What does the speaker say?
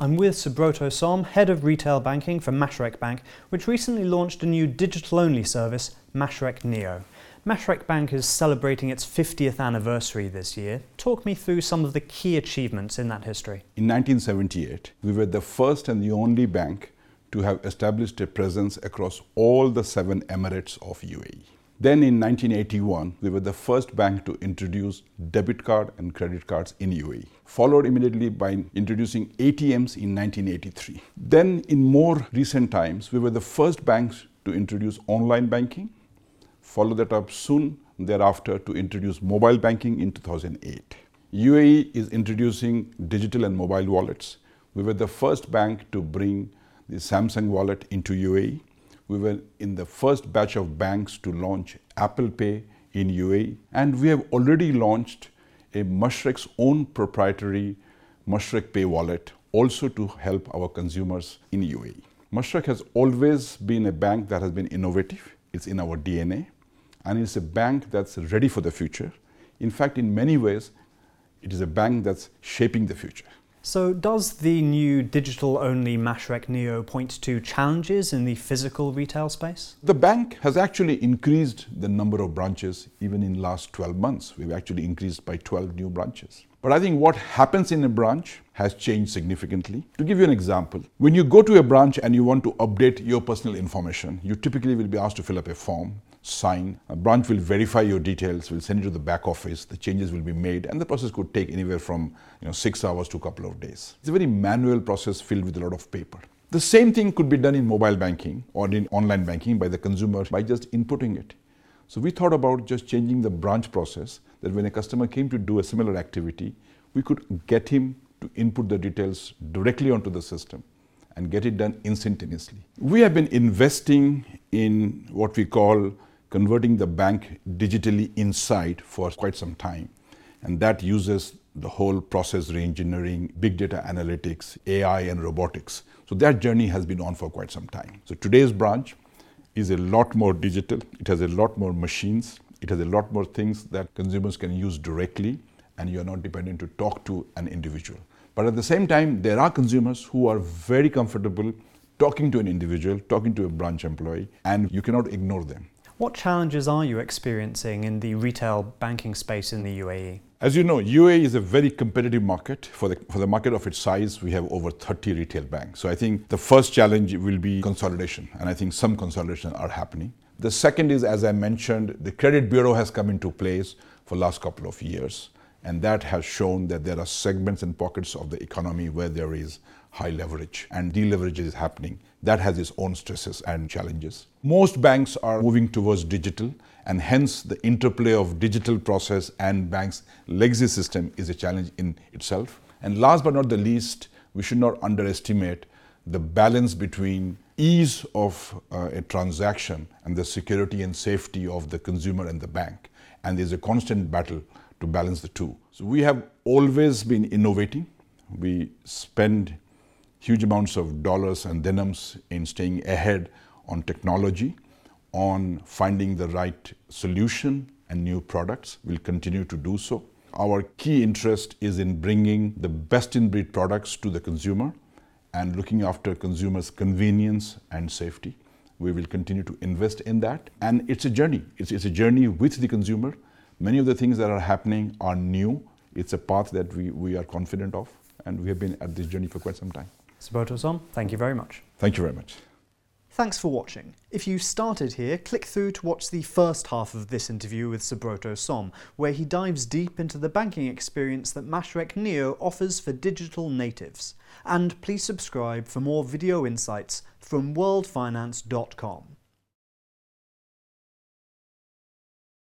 I'm with Subroto Som, Head of Retail Banking for Mashreq Bank, which recently launched a new digital-only service, Mashreq Neo. Mashreq Bank is celebrating its 50th anniversary this year. Talk me through some of the key achievements in that history. In 1978, we were the first and the only bank to have established a presence across all the seven emirates of UAE. Then in 1981, we were the first bank to introduce debit card and credit cards in UAE, followed immediately by introducing ATMs in 1983. Then in more recent times, we were the first banks to introduce online banking, followed that up soon thereafter to introduce mobile banking in 2008. UAE is introducing digital and mobile wallets. We were the first bank to bring the Samsung wallet into UAE we were in the first batch of banks to launch Apple Pay in UAE, and we have already launched a Mashreq's own proprietary Mashreq Pay wallet also to help our consumers in UAE. Mashreq has always been a bank that has been innovative. It's in our DNA, and it's a bank that's ready for the future. In fact, in many ways, it is a bank that's shaping the future. So, does the new digital only Mashreq Neo point to challenges in the physical retail space? The bank has actually increased the number of branches even in last 12 months. We've actually increased by 12 new branches. But I think what happens in a branch has changed significantly. To give you an example, when you go to a branch and you want to update your personal information, you typically will be asked to fill up a form sign. Uh, a branch will verify your details, will send it to the back office, the changes will be made, and the process could take anywhere from you know, six hours to a couple of days. It's a very manual process filled with a lot of paper. The same thing could be done in mobile banking or in online banking by the consumer by just inputting it. So we thought about just changing the branch process that when a customer came to do a similar activity, we could get him to input the details directly onto the system and get it done instantaneously. We have been investing in what we call converting the bank digitally inside for quite some time. And that uses the whole process reengineering, big data analytics, AI, and robotics. So that journey has been on for quite some time. So today's branch is a lot more digital, it has a lot more machines, it has a lot more things that consumers can use directly, and you're not dependent to talk to an individual. But at the same time, there are consumers who are very comfortable talking to an individual, talking to a branch employee, and you cannot ignore them. What challenges are you experiencing in the retail banking space in the UAE? As you know, UAE is a very competitive market. For the, for the market of its size, we have over 30 retail banks. So I think the first challenge will be consolidation, and I think some consolidation are happening. The second is, as I mentioned, the credit bureau has come into place for last couple of years, and that has shown that there are segments and pockets of the economy where there is high leverage and deleverage is happening. That has its own stresses and challenges. Most banks are moving towards digital and hence the interplay of digital process and banks legacy system is a challenge in itself. And last but not the least, we should not underestimate the balance between ease of uh, a transaction and the security and safety of the consumer and the bank. And there's a constant battle to balance the two. So we have always been innovating. We spend huge amounts of dollars and dirhams in staying ahead on technology, on finding the right solution and new products. We'll continue to do so. Our key interest is in bringing the best in breed products to the consumer and looking after consumers' convenience and safety. We will continue to invest in that. And it's a journey. It's, it's a journey with the consumer. Many of the things that are happening are new. It's a path that we, we are confident of, and we have been at this journey for quite some time. Subroto Som, thank you very much. Thank you very much. Thanks for watching. If you started here, click through to watch the first half of this interview with Subroto Som, where he dives deep into the banking experience that Mashreq Neo offers for digital natives. And please subscribe for more video insights from worldfinance.com.